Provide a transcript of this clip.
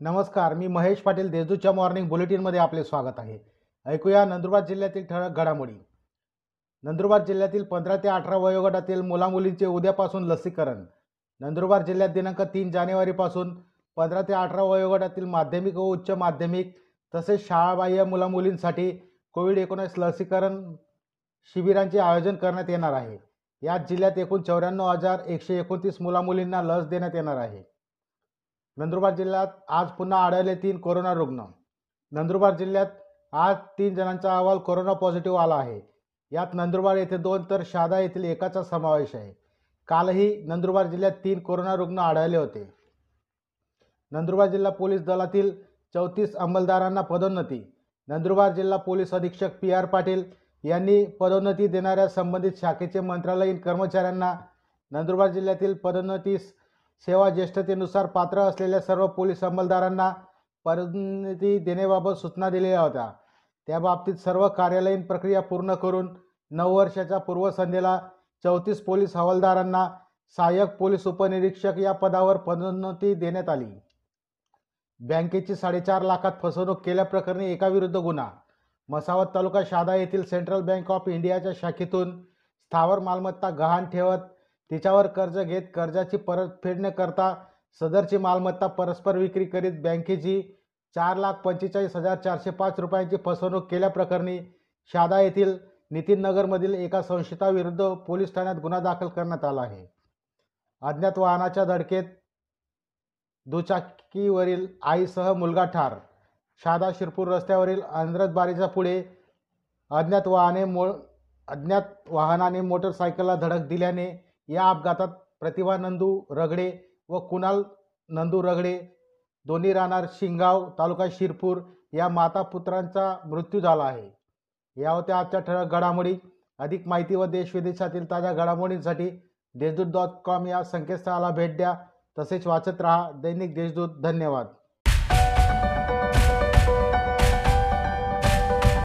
नमस्कार मी महेश पाटील देशदूतच्या मॉर्निंग बुलेटिनमध्ये आपले स्वागत आहे. ऐकूया नंदुरबार जिल्ह्यातील ठळक घडामोडी. नंदुरबार जिल्ह्यातील पंधरा ते अठरा वयोगटातील मुलामुलींचे उद्यापासून लसीकरण. नंदुरबार जिल्ह्यात दिनांक तीन जानेवारीपासून पंधरा ते अठरा वयोगटातील माध्यमिक व उच्च माध्यमिक तसेच शाळाबाह्य मुलामुलींसाठी कोविड एकोणीस लसीकरण शिबिरांचे आयोजन करण्यात येणार आहे. यात जिल्ह्यात एकूण चौऱ्याण्णव हजार एकशे एकोणतीस मुलामुलींना लस देण्यात येणार आहे. नंदुरबार जिल्ह्यात आज पुन्हा आढळले तीन कोरोना रुग्ण. नंदुरबार जिल्ह्यात आज तीन जणांचा अहवाल कोरोना पॉझिटिव्ह आला आहे. यात नंदुरबार येथे दोन तर शहादा येथील एकाचा समावेश आहे. कालही नंदुरबार जिल्ह्यात तीन कोरोना रुग्ण आढळले होते. नंदुरबार जिल्हा पोलीस दलातील चौतीस अंमलदारांना पदोन्नती. नंदुरबार जिल्हा पोलीस अधीक्षक पी आर पाटील यांनी पदोन्नती देणाऱ्या संबंधित शाखेचे मंत्रालयीन कर्मचाऱ्यांना नंदुरबार जिल्ह्यातील पदोन्नतीस सेवा ज्येष्ठतेनुसार पात्र असलेल्या सर्व पोलीस अंमलदारांना पदोन्नती देण्याबाबत सूचना दिलेल्या होत्या. त्याबाबतीत सर्व कार्यालयीन प्रक्रिया पूर्ण करून नऊ वर्षाच्या पूर्वसंध्येला चौतीस पोलीस हवालदारांना सहाय्यक पोलीस उपनिरीक्षक या पदावर पदोन्नती देण्यात आली. बँकेची साडेचार लाखात फसवणूक केल्याप्रकरणी एकाविरुद्ध गुन्हा. मसावत तालुका शादा येथील सेंट्रल बँक ऑफ इंडियाच्या शाखेतून स्थावर मालमत्ता गहाण ठेवत तिच्यावर कर्ज घेत कर्जाची परतफेड न करता सदरची मालमत्ता परस्पर विक्री करीत बँकेची चार लाख पंचेचाळीस हजार चारशे पाच रुपयांची फसवणूक केल्याप्रकरणी शादा येथील नितीन नगरमधील एका संशयिताविरुद्ध पोलीस ठाण्यात गुन्हा दाखल करण्यात आला आहे. अज्ञात वाहनाच्या धडकेत दुचाकीवरील आईसह मुलगा ठार. शादा शिरपूर रस्त्यावरील आंध्रतबारीच्या पुढे अज्ञात वाहने मो अज्ञात वाहनाने मोटरसायकलला धडक दिल्याने या अपघातात प्रतिभा नंदू रगडे व कुणाल नंदू रगडे दोन्ही राहणार शिंगाव तालुका शिरपूर या माता पुत्रांचा मृत्यू झाला आहे. या होत्या आजच्या ठळक घडामोडी. अधिक माहिती व देशविदेशातील ताज्या घडामोडींसाठी देशदूत डॉट कॉम या संकेतस्थळाला भेट द्या. तसेच वाचत राहा दैनिक देशदूत. धन्यवाद.